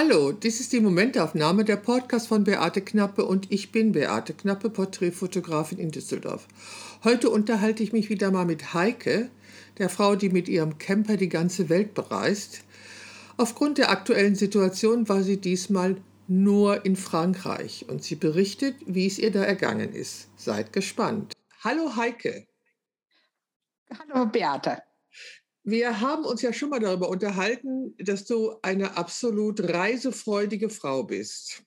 Hallo, dies ist die Momentaufnahme der Podcast von Beate Knappe und ich bin Beate Knappe, Porträtfotografin in Düsseldorf. Heute unterhalte ich mich wieder mal mit Heike, der Frau, die mit ihrem Camper die ganze Welt bereist. Aufgrund der aktuellen Situation war sie diesmal nur in Frankreich und sie berichtet, wie es ihr da ergangen ist. Seid gespannt. Hallo Heike. Hallo Beate. Wir haben uns ja schon mal darüber unterhalten, dass du eine absolut reisefreudige Frau bist.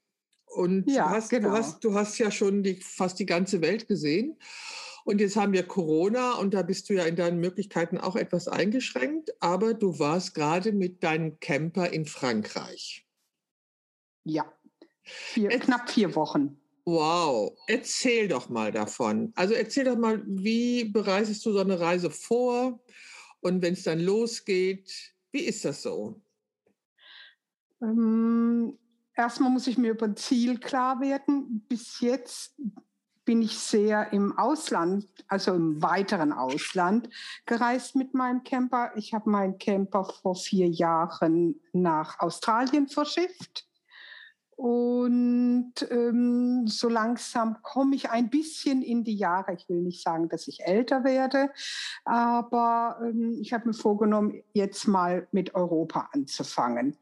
Und ja, du, hast, genau. du, hast, du hast ja schon die, fast die ganze Welt gesehen. Und jetzt haben wir Corona und da bist du ja in deinen Möglichkeiten auch etwas eingeschränkt. Aber du warst gerade mit deinem Camper in Frankreich. Ja, vier, knapp vier Wochen. Wow, erzähl doch mal davon. Also erzähl doch mal, wie bereitest du so eine Reise vor? Und wenn es dann losgeht, wie ist das so? Ähm, erstmal muss ich mir über ein Ziel klar werden. Bis jetzt bin ich sehr im Ausland, also im weiteren Ausland gereist mit meinem Camper. Ich habe meinen Camper vor vier Jahren nach Australien verschifft. Und ähm, so langsam komme ich ein bisschen in die Jahre. Ich will nicht sagen, dass ich älter werde, aber ähm, ich habe mir vorgenommen, jetzt mal mit Europa anzufangen.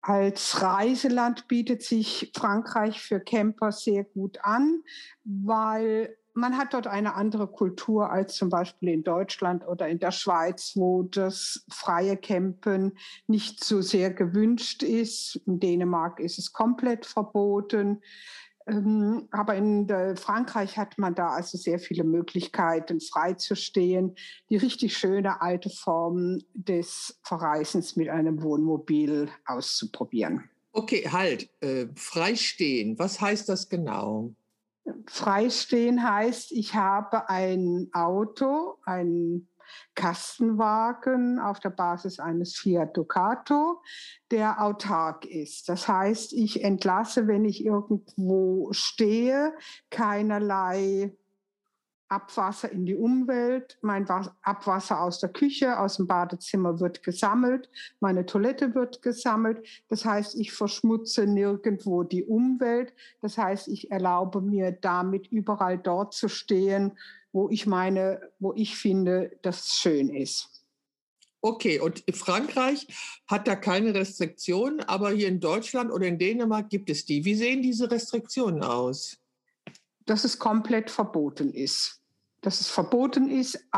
Als Reiseland bietet sich Frankreich für Camper sehr gut an, weil man hat dort eine andere Kultur als zum Beispiel in Deutschland oder in der Schweiz, wo das freie Campen nicht so sehr gewünscht ist. In Dänemark ist es komplett verboten. Ähm, aber in Frankreich hat man da also sehr viele Möglichkeiten, frei zu stehen. Die richtig schöne alte Form des Verreisens mit einem Wohnmobil auszuprobieren. Okay, halt. Äh, freistehen, was heißt das genau? Freistehen heißt, ich habe ein Auto, ein Kastenwagen auf der Basis eines Fiat Ducato, der autark ist. Das heißt, ich entlasse, wenn ich irgendwo stehe, keinerlei Abwasser in die Umwelt, mein Abwasser aus der Küche, aus dem Badezimmer wird gesammelt, meine Toilette wird gesammelt. Das heißt, ich verschmutze nirgendwo die Umwelt. Das heißt, ich erlaube mir damit überall dort zu stehen, wo ich meine, wo ich finde, dass es schön ist. Okay, und Frankreich hat da keine Restriktionen, aber hier in Deutschland oder in Dänemark gibt es die. Wie sehen diese Restriktionen aus? Dass es komplett verboten ist dass es verboten ist,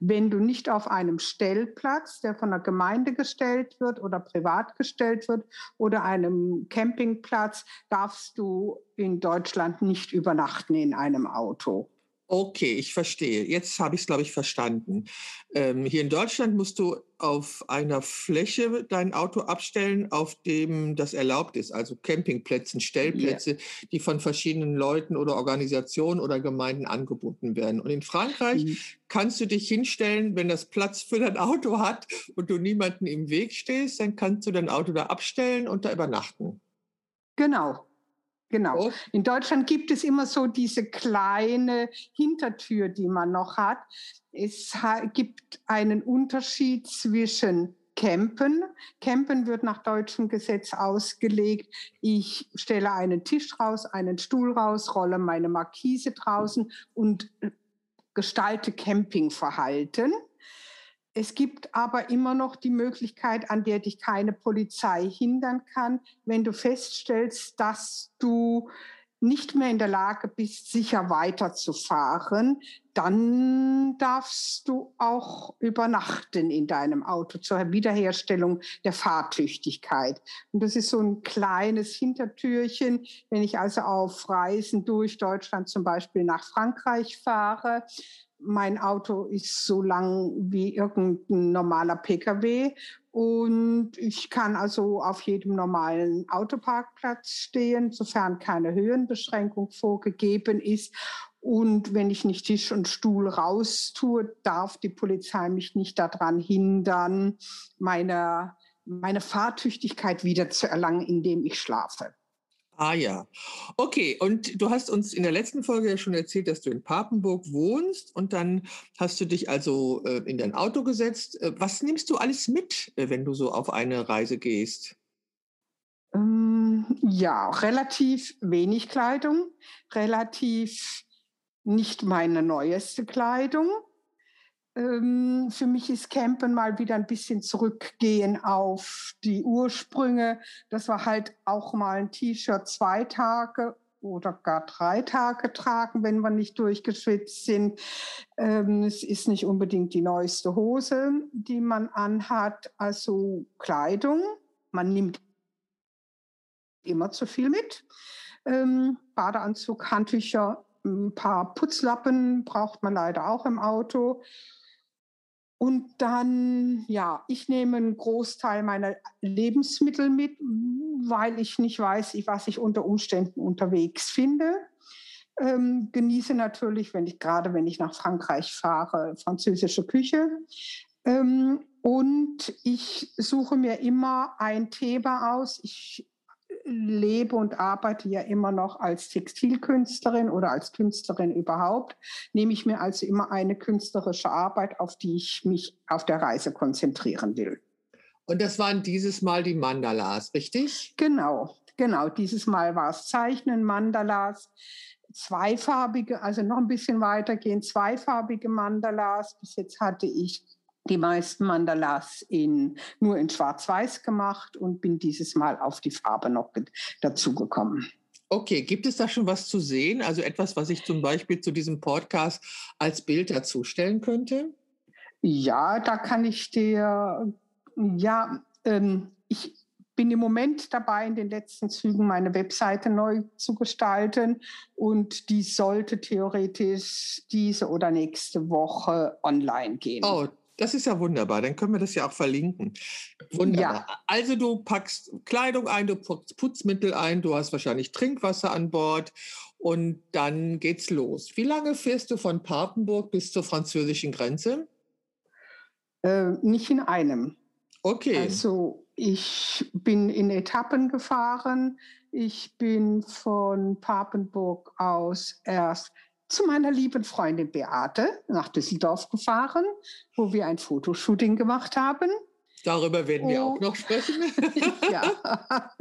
wenn du nicht auf einem Stellplatz, der von der Gemeinde gestellt wird oder privat gestellt wird, oder einem Campingplatz, darfst du in Deutschland nicht übernachten in einem Auto. Okay, ich verstehe. Jetzt habe ich es, glaube ich, verstanden. Ähm, hier in Deutschland musst du auf einer Fläche dein Auto abstellen, auf dem das erlaubt ist, also Campingplätzen, Stellplätze, yeah. die von verschiedenen Leuten oder Organisationen oder Gemeinden angebunden werden. Und in Frankreich mhm. kannst du dich hinstellen, wenn das Platz für dein Auto hat und du niemanden im Weg stehst, dann kannst du dein Auto da abstellen und da übernachten. Genau, Genau. Oh. In Deutschland gibt es immer so diese kleine Hintertür, die man noch hat. Es gibt einen Unterschied zwischen Campen. Campen wird nach deutschem Gesetz ausgelegt. Ich stelle einen Tisch raus, einen Stuhl raus, rolle meine Markise draußen und gestalte Campingverhalten. Es gibt aber immer noch die Möglichkeit, an der dich keine Polizei hindern kann, wenn du feststellst, dass du nicht mehr in der Lage bist, sicher weiterzufahren, dann darfst du auch übernachten in deinem Auto zur Wiederherstellung der Fahrtüchtigkeit. Und das ist so ein kleines Hintertürchen. Wenn ich also auf Reisen durch Deutschland zum Beispiel nach Frankreich fahre, mein Auto ist so lang wie irgendein normaler Pkw und ich kann also auf jedem normalen Autoparkplatz stehen, sofern keine Höhenbeschränkung vorgegeben ist. Und wenn ich nicht Tisch und Stuhl raustue, darf die Polizei mich nicht daran hindern, meine, meine Fahrtüchtigkeit wieder zu erlangen, indem ich schlafe. Ah ja. Okay, und du hast uns in der letzten Folge ja schon erzählt, dass du in Papenburg wohnst und dann hast du dich also äh, in dein Auto gesetzt. Äh, was nimmst du alles mit, äh, wenn du so auf eine Reise gehst? Ähm, ja, relativ wenig Kleidung, relativ nicht meine neueste Kleidung. Ähm, für mich ist Campen mal wieder ein bisschen zurückgehen auf die Ursprünge. Das war halt auch mal ein T-Shirt zwei Tage oder gar drei Tage tragen, wenn wir nicht durchgeschwitzt sind. Ähm, es ist nicht unbedingt die neueste Hose, die man anhat. Also Kleidung. Man nimmt immer zu viel mit. Ähm, Badeanzug, Handtücher, ein paar Putzlappen braucht man leider auch im Auto. Und dann, ja, ich nehme einen Großteil meiner Lebensmittel mit, weil ich nicht weiß, was ich unter Umständen unterwegs finde. Ähm, genieße natürlich, wenn ich gerade wenn ich nach Frankreich fahre, französische Küche. Ähm, und ich suche mir immer ein Thema aus. Ich lebe und arbeite ja immer noch als Textilkünstlerin oder als Künstlerin überhaupt, nehme ich mir also immer eine künstlerische Arbeit, auf die ich mich auf der Reise konzentrieren will. Und das waren dieses Mal die Mandalas, richtig? Genau, genau. Dieses Mal war es Zeichnen, Mandalas, zweifarbige, also noch ein bisschen weitergehen, zweifarbige Mandalas. Bis jetzt hatte ich die meisten Mandalas in, nur in Schwarz-Weiß gemacht und bin dieses Mal auf die Farbe noch dazugekommen. Okay, gibt es da schon was zu sehen? Also etwas, was ich zum Beispiel zu diesem Podcast als Bild dazustellen könnte? Ja, da kann ich dir, ja, ähm, ich bin im Moment dabei, in den letzten Zügen meine Webseite neu zu gestalten und die sollte theoretisch diese oder nächste Woche online gehen. Oh, das ist ja wunderbar. Dann können wir das ja auch verlinken. Wunderbar. Ja. Also du packst Kleidung ein, du packst Putzmittel ein, du hast wahrscheinlich Trinkwasser an Bord und dann geht's los. Wie lange fährst du von Papenburg bis zur französischen Grenze? Äh, nicht in einem. Okay. Also ich bin in Etappen gefahren. Ich bin von Papenburg aus erst zu meiner lieben Freundin Beate nach Düsseldorf gefahren, wo wir ein Fotoshooting gemacht haben. Darüber werden wir oh. auch noch sprechen. ja.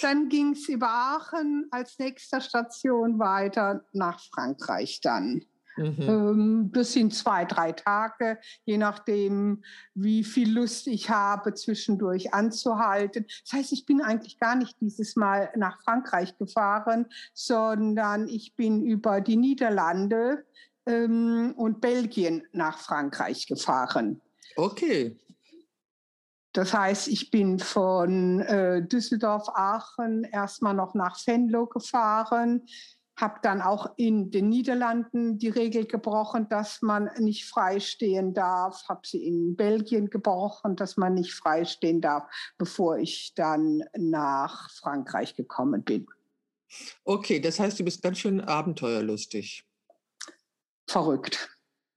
Dann ging es über Aachen als nächster Station weiter nach Frankreich dann. Mhm. Ähm, das sind zwei, drei Tage, je nachdem, wie viel Lust ich habe, zwischendurch anzuhalten. Das heißt, ich bin eigentlich gar nicht dieses Mal nach Frankreich gefahren, sondern ich bin über die Niederlande ähm, und Belgien nach Frankreich gefahren. Okay. Das heißt, ich bin von äh, Düsseldorf, Aachen erstmal noch nach Venlo gefahren habe dann auch in den Niederlanden die Regel gebrochen, dass man nicht freistehen darf, habe sie in Belgien gebrochen, dass man nicht freistehen darf, bevor ich dann nach Frankreich gekommen bin. Okay, das heißt, du bist ganz schön abenteuerlustig. Verrückt.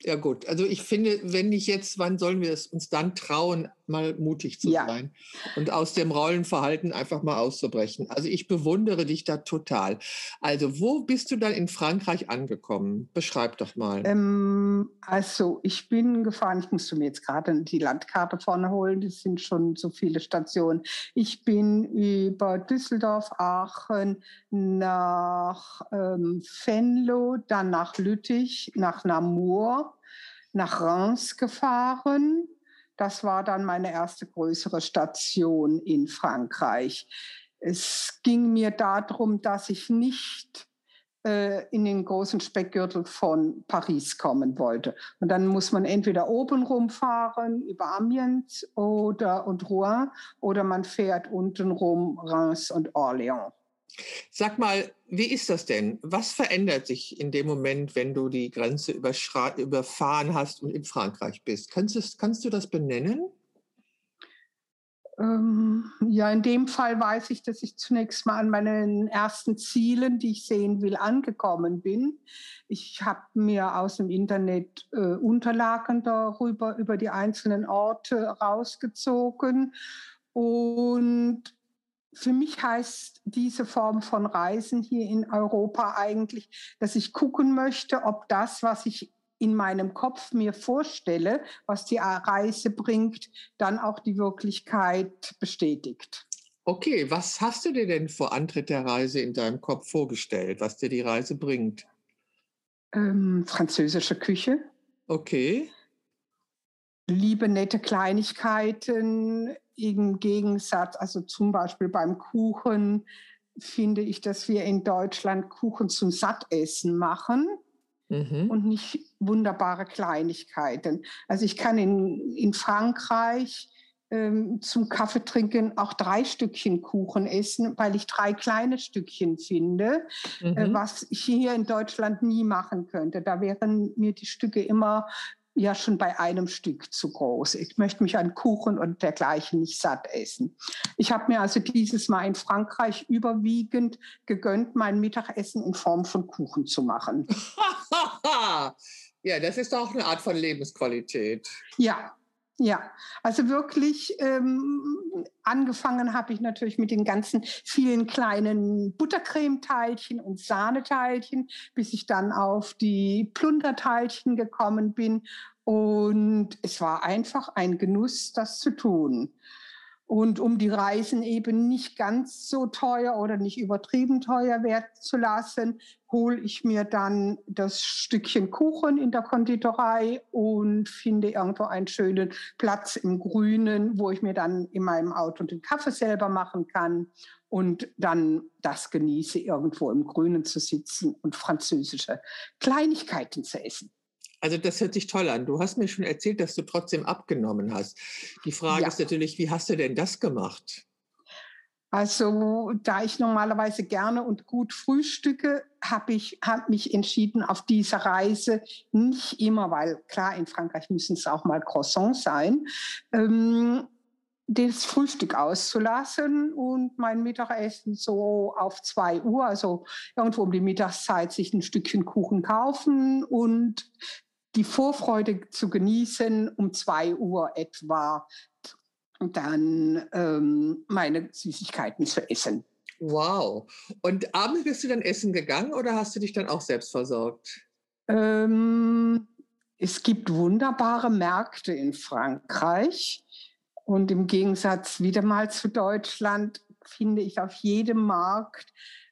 Ja gut, also ich finde, wenn nicht jetzt, wann sollen wir es uns dann trauen, mal mutig zu ja. sein und aus dem Rollenverhalten einfach mal auszubrechen? Also ich bewundere dich da total. Also wo bist du dann in Frankreich angekommen? Beschreib doch mal. Ähm, also ich bin gefahren, ich musste mir jetzt gerade die Landkarte vorne holen, das sind schon so viele Stationen. Ich bin über Düsseldorf, Aachen nach ähm, Venlo, dann nach Lüttich, nach Namur nach Reims gefahren. Das war dann meine erste größere Station in Frankreich. Es ging mir darum, dass ich nicht äh, in den großen Speckgürtel von Paris kommen wollte. Und dann muss man entweder oben rumfahren über Amiens oder und Rouen oder man fährt unten rum Reims und Orléans. Sag mal, wie ist das denn? Was verändert sich in dem Moment, wenn du die Grenze überfahren hast und in Frankreich bist? Kannst du, kannst du das benennen? Ähm, ja, in dem Fall weiß ich, dass ich zunächst mal an meinen ersten Zielen, die ich sehen will, angekommen bin. Ich habe mir aus dem Internet äh, Unterlagen darüber, über die einzelnen Orte rausgezogen und für mich heißt diese Form von Reisen hier in Europa eigentlich, dass ich gucken möchte, ob das, was ich in meinem Kopf mir vorstelle, was die Reise bringt, dann auch die Wirklichkeit bestätigt. Okay, was hast du dir denn vor Antritt der Reise in deinem Kopf vorgestellt, was dir die Reise bringt? Ähm, französische Küche. Okay. Liebe nette Kleinigkeiten im Gegensatz, also zum Beispiel beim Kuchen finde ich, dass wir in Deutschland Kuchen zum Sattessen machen mhm. und nicht wunderbare Kleinigkeiten. Also ich kann in, in Frankreich ähm, zum Kaffee trinken auch drei Stückchen Kuchen essen, weil ich drei kleine Stückchen finde, äh, mhm. äh, was ich hier in Deutschland nie machen könnte. Da wären mir die Stücke immer ja schon bei einem Stück zu groß. Ich möchte mich an Kuchen und dergleichen nicht satt essen. Ich habe mir also dieses Mal in Frankreich überwiegend gegönnt, mein Mittagessen in Form von Kuchen zu machen. ja, das ist auch eine Art von Lebensqualität. Ja, ja, also wirklich ähm, angefangen habe ich natürlich mit den ganzen vielen kleinen Buttercremeteilchen und Sahneteilchen, bis ich dann auf die Plunderteilchen gekommen bin. Und es war einfach ein Genuss, das zu tun. Und um die Reisen eben nicht ganz so teuer oder nicht übertrieben teuer werden zu lassen, hole ich mir dann das Stückchen Kuchen in der Konditorei und finde irgendwo einen schönen Platz im Grünen, wo ich mir dann in meinem Auto den Kaffee selber machen kann und dann das genieße, irgendwo im Grünen zu sitzen und französische Kleinigkeiten zu essen. Also das hört sich toll an. Du hast mir schon erzählt, dass du trotzdem abgenommen hast. Die Frage ja. ist natürlich, wie hast du denn das gemacht? Also da ich normalerweise gerne und gut frühstücke, habe ich hab mich entschieden, auf dieser Reise nicht immer, weil klar, in Frankreich müssen es auch mal Croissants sein, ähm, das Frühstück auszulassen und mein Mittagessen so auf zwei Uhr, also irgendwo um die Mittagszeit, sich ein Stückchen Kuchen kaufen und die Vorfreude zu genießen um zwei Uhr etwa und dann ähm, meine Süßigkeiten zu essen. Wow. Und abends bist du dann essen gegangen oder hast du dich dann auch selbst versorgt? Ähm, es gibt wunderbare Märkte in Frankreich. Und im Gegensatz wieder mal zu Deutschland finde ich auf jedem Markt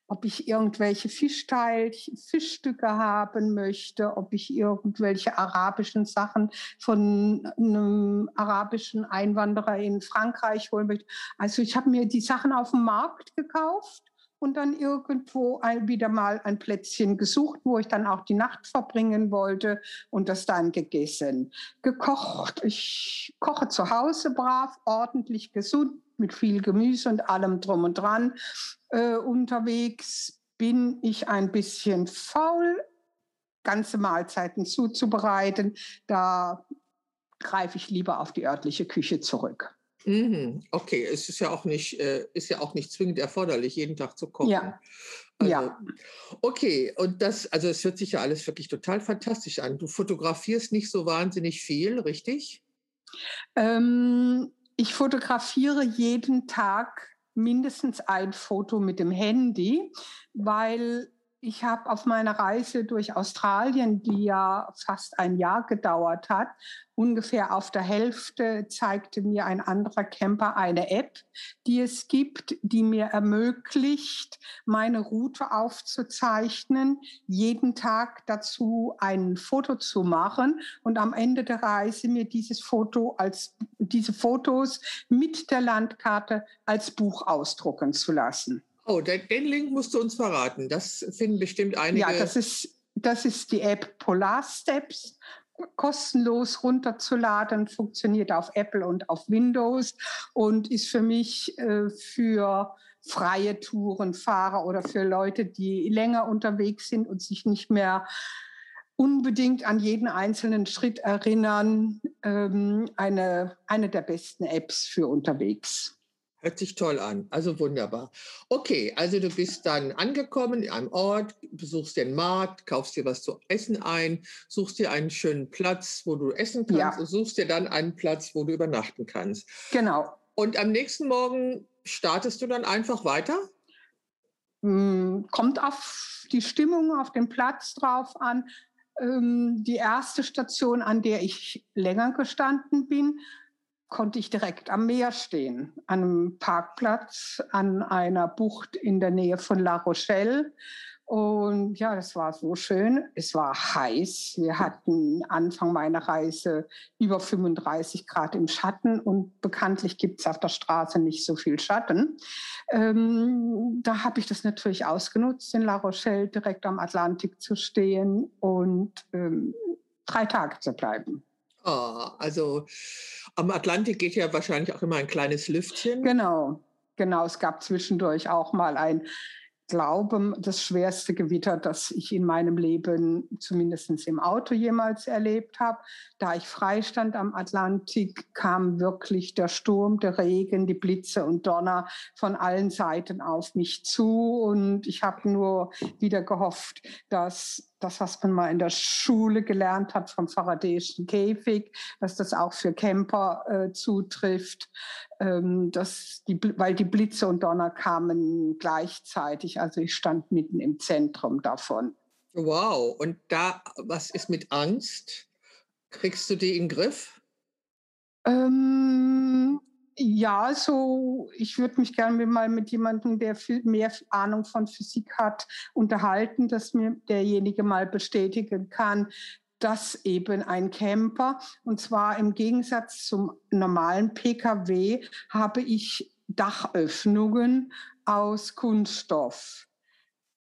ob ich irgendwelche Fischteilchen, Fischstücke haben möchte, ob ich irgendwelche arabischen Sachen von einem arabischen Einwanderer in Frankreich holen möchte. Also ich habe mir die Sachen auf dem Markt gekauft und dann irgendwo ein, wieder mal ein Plätzchen gesucht, wo ich dann auch die Nacht verbringen wollte und das dann gegessen. Gekocht. Ich koche zu Hause brav, ordentlich gesund, mit viel Gemüse und allem drum und dran äh, unterwegs. Bin ich ein bisschen faul, ganze Mahlzeiten zuzubereiten. Da greife ich lieber auf die örtliche Küche zurück. Mhm. Okay, es ist ja auch nicht, äh, ist ja auch nicht zwingend erforderlich, jeden Tag zu kochen. Ja. Also, ja. Okay, und das, also es hört sich ja alles wirklich total fantastisch an. Du fotografierst nicht so wahnsinnig viel, richtig? Ähm, ich fotografiere jeden Tag mindestens ein Foto mit dem Handy, weil ich habe auf meiner Reise durch Australien, die ja fast ein Jahr gedauert hat, ungefähr auf der Hälfte zeigte mir ein anderer Camper eine App, die es gibt, die mir ermöglicht, meine Route aufzuzeichnen, jeden Tag dazu ein Foto zu machen und am Ende der Reise mir dieses Foto als diese Fotos mit der Landkarte als Buch ausdrucken zu lassen. Oh, den, Link musst du uns verraten. Das finden bestimmt einige. Ja, das ist, das ist die App Polar Steps. Kostenlos runterzuladen, funktioniert auf Apple und auf Windows und ist für mich äh, für freie Tourenfahrer oder für Leute, die länger unterwegs sind und sich nicht mehr unbedingt an jeden einzelnen Schritt erinnern, ähm, eine, eine der besten Apps für unterwegs. Hört sich toll an, also wunderbar. Okay, also du bist dann angekommen in einem Ort, besuchst den Markt, kaufst dir was zu essen ein, suchst dir einen schönen Platz, wo du essen kannst ja. und suchst dir dann einen Platz, wo du übernachten kannst. Genau. Und am nächsten Morgen startest du dann einfach weiter? Hm, kommt auf die Stimmung, auf den Platz drauf an. Ähm, die erste Station, an der ich länger gestanden bin, konnte ich direkt am Meer stehen, an einem Parkplatz an einer Bucht in der Nähe von La Rochelle. Und ja, das war so schön. Es war heiß. Wir hatten Anfang meiner Reise über 35 Grad im Schatten und bekanntlich gibt es auf der Straße nicht so viel Schatten. Ähm, da habe ich das natürlich ausgenutzt, in La Rochelle direkt am Atlantik zu stehen und ähm, drei Tage zu bleiben. Also am Atlantik geht ja wahrscheinlich auch immer ein kleines Lüftchen. Genau, genau. Es gab zwischendurch auch mal ein glaube, das schwerste Gewitter, das ich in meinem Leben zumindest im Auto jemals erlebt habe. Da ich freistand am Atlantik, kam wirklich der Sturm, der Regen, die Blitze und Donner von allen Seiten auf mich zu. Und ich habe nur wieder gehofft, dass das, was man mal in der Schule gelernt hat vom Faradayschen Käfig, dass das auch für Camper äh, zutrifft, ähm, dass die, weil die Blitze und Donner kamen gleichzeitig. Also ich stand mitten im Zentrum davon. Wow, und da, was ist mit Angst? Kriegst du die in den Griff? Ähm, ja, so ich würde mich gerne mal mit jemandem, der viel mehr Ahnung von Physik hat, unterhalten, dass mir derjenige mal bestätigen kann, dass eben ein Camper, und zwar im Gegensatz zum normalen Pkw, habe ich Dachöffnungen aus Kunststoff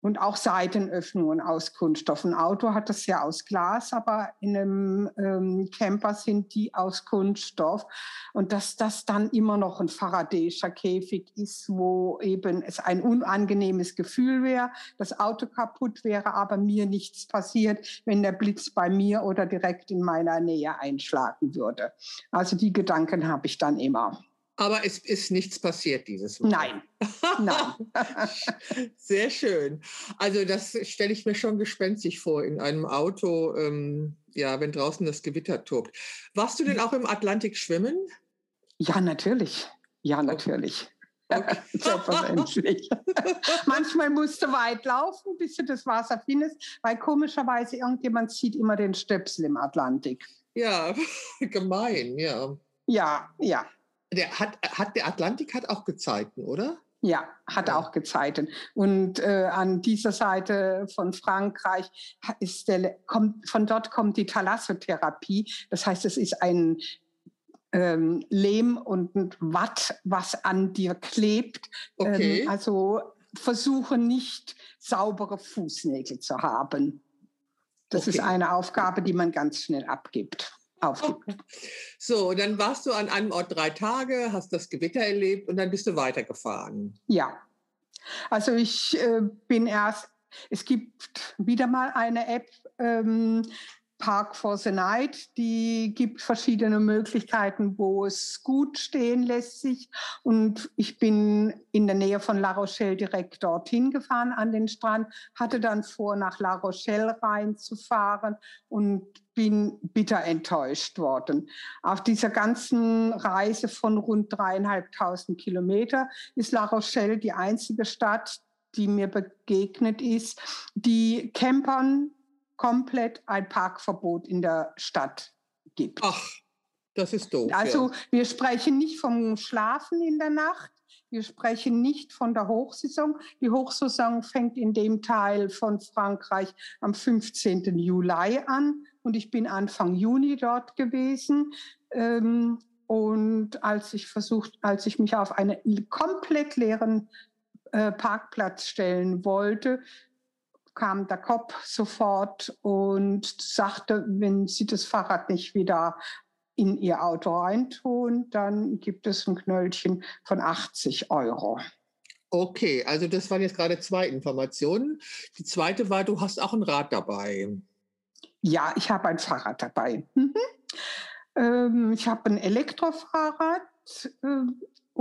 und auch Seitenöffnungen aus Kunststoff. Ein Auto hat das ja aus Glas, aber in einem ähm, Camper sind die aus Kunststoff. Und dass das dann immer noch ein Faradayischer Käfig ist, wo eben es ein unangenehmes Gefühl wäre, das Auto kaputt wäre, aber mir nichts passiert, wenn der Blitz bei mir oder direkt in meiner Nähe einschlagen würde. Also die Gedanken habe ich dann immer. Aber es ist nichts passiert dieses Mal. Nein. Nein. Sehr schön. Also das stelle ich mir schon gespenstisch vor in einem Auto, ähm, ja, wenn draußen das Gewitter tobt. Warst du denn auch im Atlantik schwimmen? Ja, natürlich. Ja, natürlich. Okay. Selbstverständlich. Manchmal musst du weit laufen, bis du das Wasser findest, weil komischerweise irgendjemand sieht immer den Stöpsel im Atlantik. Ja, gemein, ja. Ja, ja. Der hat, hat der Atlantik hat auch Gezeiten, oder? Ja, hat ja. auch Gezeiten. Und äh, an dieser Seite von Frankreich ist der, kommt, von dort kommt die Thalassotherapie. Das heißt, es ist ein ähm, Lehm und Watt, was an dir klebt. Okay. Ähm, also versuche nicht saubere Fußnägel zu haben. Das okay. ist eine Aufgabe, die man ganz schnell abgibt aufgibt. So, dann warst du an einem Ort drei Tage, hast das Gewitter erlebt und dann bist du weitergefahren. Ja, also ich äh, bin erst, es gibt wieder mal eine App, ähm, Park for the Night, die gibt verschiedene Möglichkeiten, wo es gut stehen lässt sich. Und ich bin in der Nähe von La Rochelle direkt dorthin gefahren an den Strand, hatte dann vor, nach La Rochelle reinzufahren und bin bitter enttäuscht worden. Auf dieser ganzen Reise von rund dreieinhalbtausend Kilometer ist La Rochelle die einzige Stadt, die mir begegnet ist, die Campern komplett ein Parkverbot in der Stadt gibt. Ach, das ist doof. Also ja. wir sprechen nicht vom Schlafen in der Nacht. Wir sprechen nicht von der Hochsaison. Die Hochsaison fängt in dem Teil von Frankreich am 15. Juli an und ich bin Anfang Juni dort gewesen. Ähm, und als ich versucht, als ich mich auf einen komplett leeren äh, Parkplatz stellen wollte, kam der Kopf sofort und sagte, wenn Sie das Fahrrad nicht wieder in Ihr Auto reintun, dann gibt es ein Knöllchen von 80 Euro. Okay, also das waren jetzt gerade zwei Informationen. Die zweite war, du hast auch ein Rad dabei. Ja, ich habe ein Fahrrad dabei. Mhm. Ähm, ich habe ein Elektrofahrrad.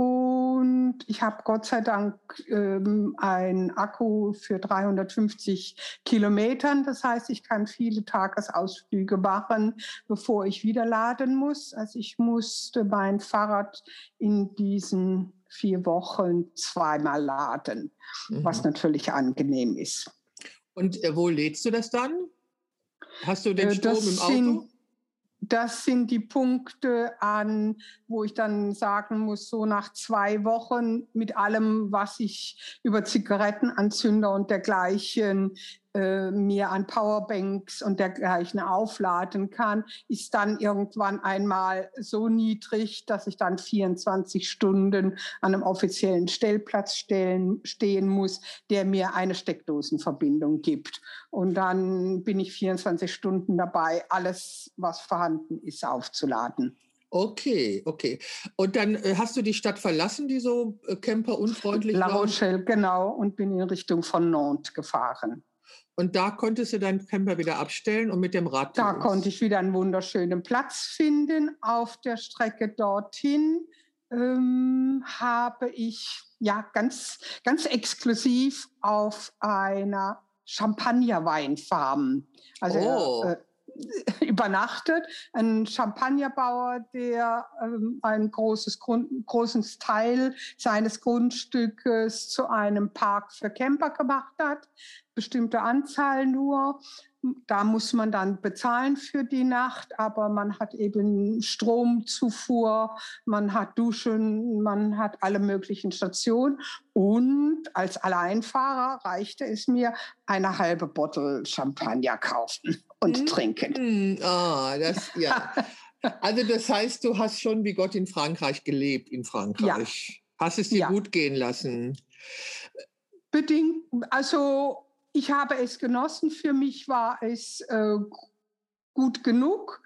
Und ich habe Gott sei Dank ähm, einen Akku für 350 Kilometern. Das heißt, ich kann viele Tagesausflüge machen, bevor ich wieder laden muss. Also ich musste mein Fahrrad in diesen vier Wochen zweimal laden, mhm. was natürlich angenehm ist. Und äh, wo lädst du das dann? Hast du den äh, Strom im Auto? Das sind die Punkte an, wo ich dann sagen muss, so nach zwei Wochen mit allem, was ich über Zigarettenanzünder und dergleichen äh, mir an Powerbanks und dergleichen aufladen kann, ist dann irgendwann einmal so niedrig, dass ich dann 24 Stunden an einem offiziellen Stellplatz stellen, stehen muss, der mir eine Steckdosenverbindung gibt. Und dann bin ich 24 Stunden dabei, alles, was vorhanden ist, aufzuladen. Okay, okay. Und dann äh, hast du die Stadt verlassen, die so äh, camperunfreundlich war? La Rochelle, genau, und bin in Richtung von Nantes gefahren. Und da konntest du deinen Camper wieder abstellen und mit dem Rad. Da konnte ich wieder einen wunderschönen Platz finden. Auf der Strecke dorthin ähm, habe ich ja ganz, ganz exklusiv auf einer Champagnerweinfarm. Also oh. äh, übernachtet. Ein Champagnerbauer, der ähm, ein großes Grund, großes Teil seines Grundstückes zu einem Park für Camper gemacht hat. Bestimmte Anzahl nur. Da muss man dann bezahlen für die Nacht, aber man hat eben Stromzufuhr, man hat Duschen, man hat alle möglichen Stationen. Und als Alleinfahrer reichte es mir, eine halbe Bottle Champagner kaufen und hm. trinken. Ah, das, ja. also das heißt, du hast schon wie Gott in Frankreich gelebt, in Frankreich. Ja. Hast es dir ja. gut gehen lassen? Bedingt, also ich habe es genossen. Für mich war es äh, gut genug.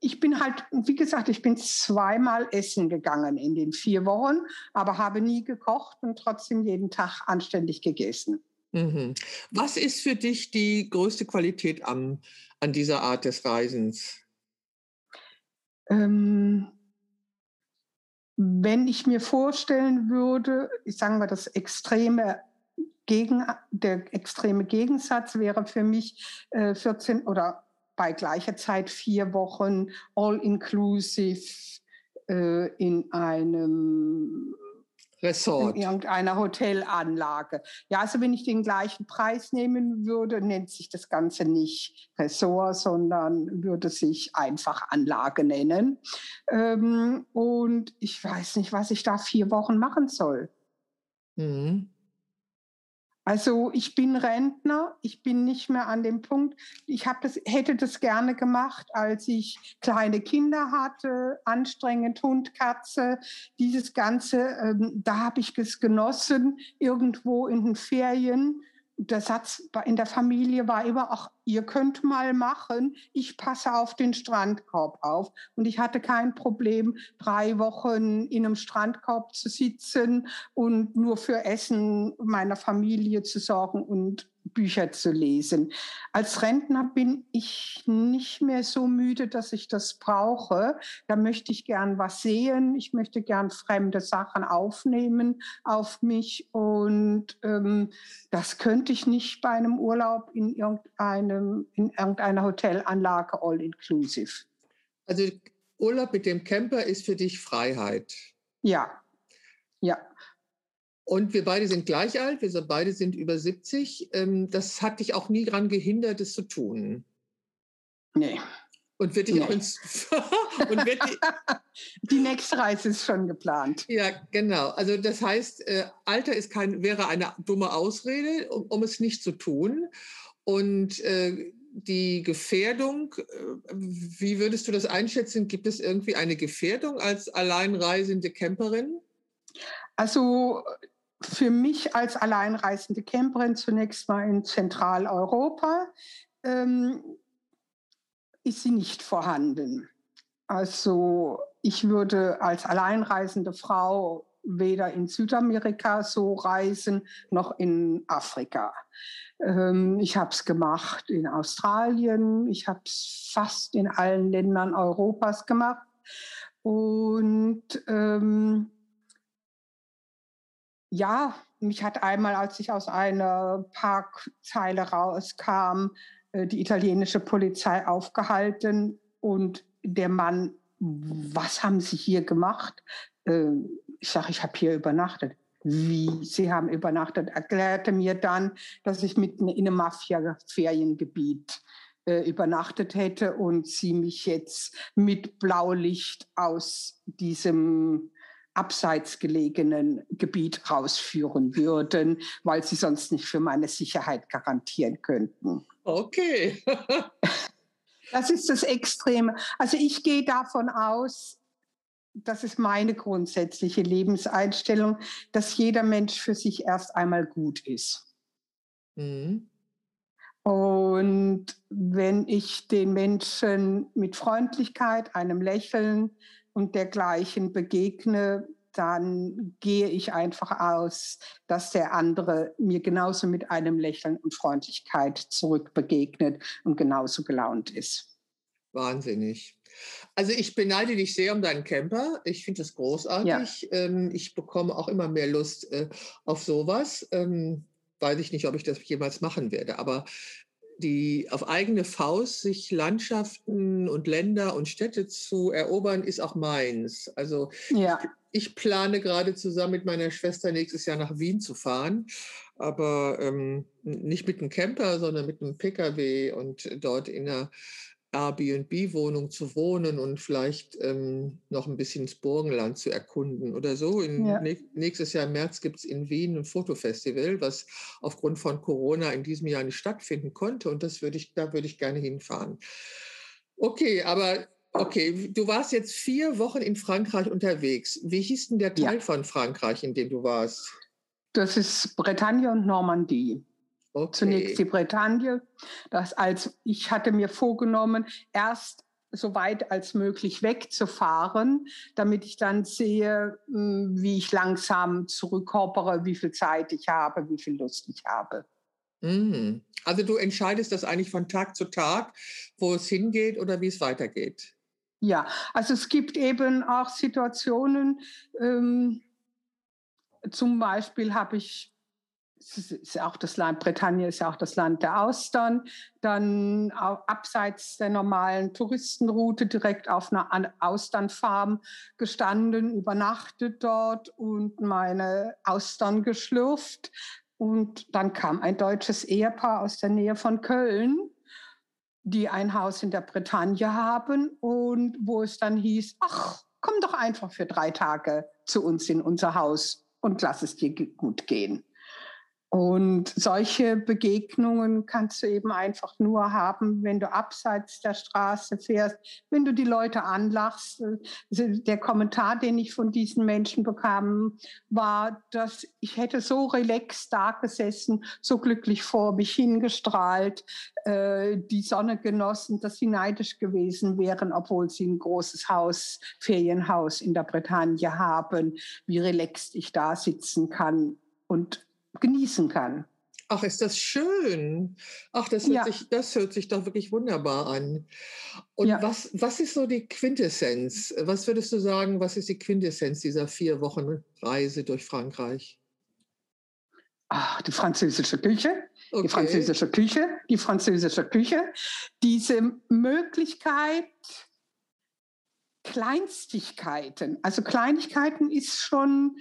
Ich bin halt, wie gesagt, ich bin zweimal essen gegangen in den vier Wochen, aber habe nie gekocht und trotzdem jeden Tag anständig gegessen. Mhm. Was ist für dich die größte Qualität am, an dieser Art des Reisens? Ähm, wenn ich mir vorstellen würde, ich sage mal, das extreme gegen, der extreme Gegensatz wäre für mich äh, 14 oder bei gleicher Zeit vier Wochen all-inclusive äh, in einem Resort. In irgendeiner Hotelanlage. Ja, also wenn ich den gleichen Preis nehmen würde, nennt sich das Ganze nicht Resort, sondern würde sich einfach Anlage nennen. Ähm, und ich weiß nicht, was ich da vier Wochen machen soll. Mhm. Also ich bin Rentner, ich bin nicht mehr an dem Punkt. Ich das, hätte das gerne gemacht, als ich kleine Kinder hatte, anstrengend Hund, Katze, dieses Ganze. Ähm, da habe ich es genossen, irgendwo in den Ferien der Satz in der Familie war immer, ach, ihr könnt mal machen, ich passe auf den Strandkorb auf. Und ich hatte kein Problem, drei Wochen in einem Strandkorb zu sitzen und nur für Essen meiner Familie zu sorgen und Bücher zu lesen. Als Rentner bin ich nicht mehr so müde, dass ich das brauche. Da möchte ich gern was sehen. Ich möchte gern fremde Sachen aufnehmen auf mich. Und ähm, das könnte ich nicht bei einem Urlaub in, irgendeinem, in irgendeiner Hotelanlage all inclusive. Also Urlaub mit dem Camper ist für dich Freiheit. Ja, ja. Und wir beide sind gleich alt, wir beide sind über 70. Ähm, das hat dich auch nie daran gehindert, es zu tun. Nee. Und wird dich nee. auch ins. und wird die, die nächste Reise ist schon geplant. Ja, genau. Also das heißt, äh, Alter ist kein, wäre eine dumme Ausrede, um, um es nicht zu tun. Und äh, die Gefährdung, äh, wie würdest du das einschätzen? Gibt es irgendwie eine Gefährdung als alleinreisende Camperin? Also für mich als alleinreisende Camperin zunächst mal in Zentraleuropa ähm, ist sie nicht vorhanden. Also ich würde als alleinreisende Frau weder in Südamerika so reisen noch in Afrika. Ähm, ich habe es gemacht in Australien, ich habe es fast in allen Ländern Europas gemacht. Und ähm, ja, mich hat einmal, als ich aus einer Parkzeile rauskam, äh, die italienische Polizei aufgehalten und der Mann, was haben Sie hier gemacht? Äh, ich sage, ich habe hier übernachtet. Wie? Sie haben übernachtet, erklärte mir dann, dass ich mitten in einem Mafia-Feriengebiet äh, übernachtet hätte und sie mich jetzt mit Blaulicht aus diesem abseits gelegenen Gebiet rausführen würden, weil sie sonst nicht für meine Sicherheit garantieren könnten. Okay. das ist das Extreme. Also ich gehe davon aus, das ist meine grundsätzliche Lebenseinstellung, dass jeder Mensch für sich erst einmal gut ist. Mhm. Und wenn ich den Menschen mit Freundlichkeit, einem Lächeln und dergleichen begegne, dann gehe ich einfach aus, dass der andere mir genauso mit einem Lächeln und Freundlichkeit zurückbegegnet und genauso gelaunt ist. Wahnsinnig. Also ich beneide dich sehr um deinen Camper. Ich finde das großartig. Ja. Ähm, ich bekomme auch immer mehr Lust äh, auf sowas. Ähm, weiß ich nicht, ob ich das jemals machen werde. Aber die auf eigene Faust sich Landschaften und Länder und Städte zu erobern, ist auch meins. Also ja. ich, ich, plane gerade zusammen mit meiner Schwester nächstes Jahr nach Wien zu fahren, aber ähm, nicht mit einem Camper, sondern mit einem Pkw und dort in einer Airbnb-Wohnung zu wohnen und vielleicht ähm, noch ein bisschen das Burgenland zu erkunden oder so. In, ja. nächstes Jahr im März gibt es in Wien ein Fotofestival, was aufgrund von Corona in diesem Jahr nicht stattfinden konnte und das würde ich, da würde ich gerne hinfahren. Okay, aber okay, du warst jetzt vier Wochen in Frankreich unterwegs. Wie hieß denn der Teil ja. von Frankreich, in dem du warst? Das ist Bretagne und Normandie. Okay. Zunächst die Bretagne. Das als ich hatte mir vorgenommen, erst so weit als möglich wegzufahren, damit ich dann sehe, hm, wie ich langsam zurückkoppere, wie viel Zeit ich habe, wie viel Lust ich habe. Mhm. Also du entscheidest das eigentlich von Tag zu Tag, wo es hingeht oder wie es weitergeht. Ja, also es gibt eben auch Situationen, ähm, zum Beispiel habe ich ist auch das Land, Bretagne ist ja auch das Land der Austern, dann abseits der normalen Touristenroute direkt auf einer Austernfarm gestanden, übernachtet dort und meine Austern geschlürft. Und dann kam ein deutsches Ehepaar aus der Nähe von Köln, die ein Haus in der Bretagne haben und wo es dann hieß, ach, komm doch einfach für drei Tage zu uns in unser Haus und lass es dir gut gehen. Und solche Begegnungen kannst du eben einfach nur haben, wenn du abseits der Straße fährst, wenn du die Leute anlachst. Der Kommentar, den ich von diesen Menschen bekam, war, dass ich hätte so relaxed da gesessen, so glücklich vor mich hingestrahlt, äh, die Sonne genossen, dass sie neidisch gewesen wären, obwohl sie ein großes Haus, Ferienhaus in der Bretagne haben, wie relaxed ich da sitzen kann und genießen kann. Ach, ist das schön. Ach, das hört, ja. sich, das hört sich doch wirklich wunderbar an. Und ja. was, was ist so die Quintessenz? Was würdest du sagen, was ist die Quintessenz dieser vier Wochen Reise durch Frankreich? Ach, die französische Küche, okay. die französische Küche, die französische Küche. Diese Möglichkeit, Kleinstigkeiten, also Kleinigkeiten ist schon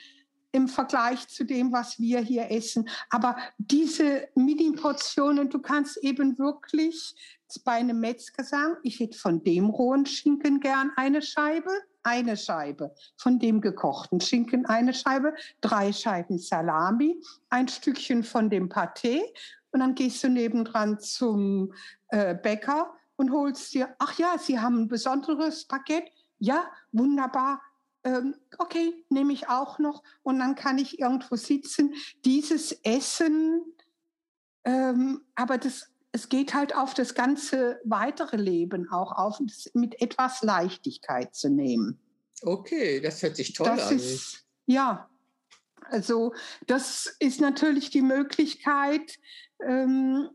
im Vergleich zu dem, was wir hier essen. Aber diese Mini-Portionen, du kannst eben wirklich bei einem Metzger sagen, ich hätte von dem rohen Schinken gern eine Scheibe, eine Scheibe, von dem gekochten Schinken eine Scheibe, drei Scheiben Salami, ein Stückchen von dem Pâté und dann gehst du nebendran zum äh, Bäcker und holst dir, ach ja, sie haben ein besonderes Paket, ja, wunderbar, ähm, okay, nehme ich auch noch und dann kann ich irgendwo sitzen. Dieses Essen, ähm, aber das, es geht halt auf das ganze weitere Leben auch auf, mit etwas Leichtigkeit zu nehmen. Okay, das hört sich toll das an. Ist, ja, also das ist natürlich die Möglichkeit, ähm,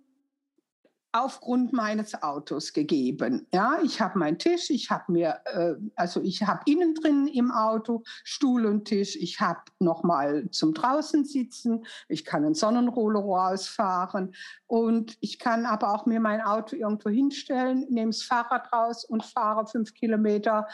aufgrund meines Autos gegeben. Ja, ich habe meinen Tisch, ich habe mir, äh, also ich habe innen drin im Auto Stuhl und Tisch, ich habe noch mal zum draußen sitzen, ich kann einen Sonnenroller rausfahren und ich kann aber auch mir mein Auto irgendwo hinstellen, nehme das Fahrrad raus und fahre fünf Kilometer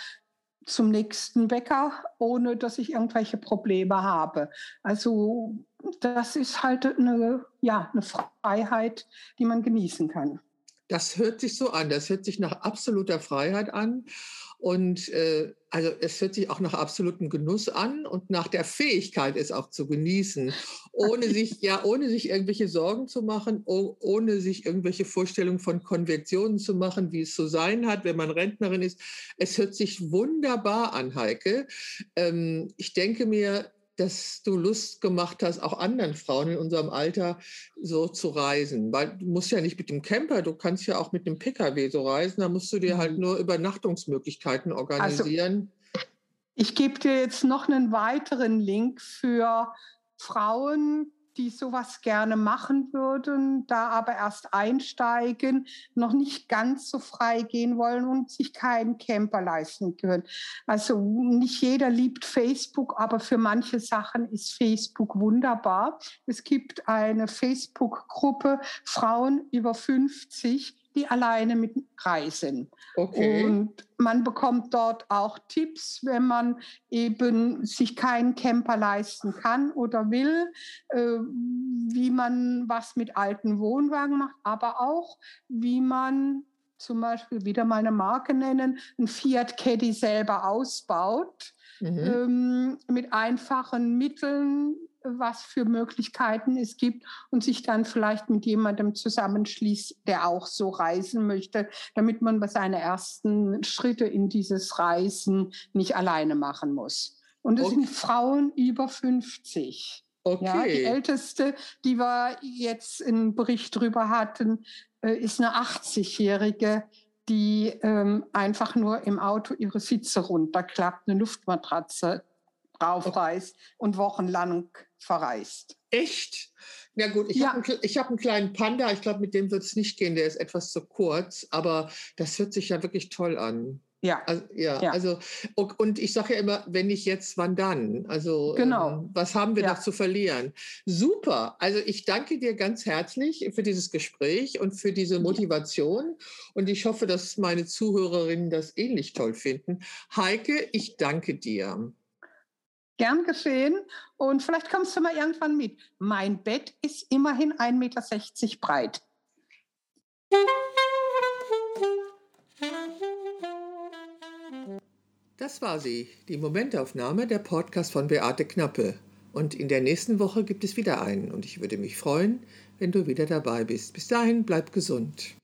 zum nächsten Bäcker, ohne dass ich irgendwelche Probleme habe. Also das ist halt eine, ja, eine Freiheit, die man genießen kann. Das hört sich so an. Das hört sich nach absoluter Freiheit an. Und äh, also es hört sich auch nach absolutem Genuss an und nach der Fähigkeit, es auch zu genießen, ohne sich, ja, ohne sich irgendwelche Sorgen zu machen, oh, ohne sich irgendwelche Vorstellungen von Konventionen zu machen, wie es zu sein hat, wenn man Rentnerin ist. Es hört sich wunderbar an, Heike. Ähm, ich denke mir, dass du Lust gemacht hast, auch anderen Frauen in unserem Alter so zu reisen. Weil du musst ja nicht mit dem Camper, du kannst ja auch mit dem Pkw so reisen. Da musst du dir halt mhm. nur Übernachtungsmöglichkeiten also, organisieren. Also, ich gebe dir jetzt noch einen weiteren Link für Frauen, die sowas gerne machen würden, da aber erst einsteigen, noch nicht ganz so frei gehen wollen und sich keinen Camper leisten können. Also nicht jeder liebt Facebook, aber für manche Sachen ist Facebook wunderbar. Es gibt eine Facebook-Gruppe Frauen über 50, die alleine mit reisen. Okay. Und man bekommt dort auch Tipps, wenn man eben sich keinen Camper leisten kann oder will, äh, wie man was mit alten Wohnwagen macht, aber auch wie man zum Beispiel wieder mal eine Marke nennen, ein Fiat Caddy selber ausbaut. Mhm. Ähm, mit einfachen Mitteln was für Möglichkeiten es gibt und sich dann vielleicht mit jemandem zusammenschließt, der auch so reisen möchte, damit man bei seinen ersten Schritte in dieses Reisen nicht alleine machen muss. Und es okay. sind Frauen über 50. Okay. Ja, die älteste, die wir jetzt einen Bericht drüber hatten, äh, ist eine 80-jährige, die ähm, einfach nur im Auto ihre Sitze runterklappt, eine Luftmatratze draufreißt und wochenlang verreist. Echt? Ja gut, ich ja. habe einen, hab einen kleinen Panda, ich glaube, mit dem wird es nicht gehen, der ist etwas zu kurz, aber das hört sich ja wirklich toll an. Ja. Also, ja, ja. also und ich sage ja immer, wenn nicht jetzt, wann dann? Also genau. Ähm, was haben wir ja. noch zu verlieren? Super. Also ich danke dir ganz herzlich für dieses Gespräch und für diese Motivation und ich hoffe, dass meine Zuhörerinnen das ähnlich toll finden. Heike, ich danke dir. Gern geschehen. Und vielleicht kommst du mal irgendwann mit. Mein Bett ist immerhin 1,60 Meter breit. Das war sie, die Momentaufnahme der Podcast von Beate Knappe. Und in der nächsten Woche gibt es wieder einen. Und ich würde mich freuen, wenn du wieder dabei bist. Bis dahin, bleib gesund.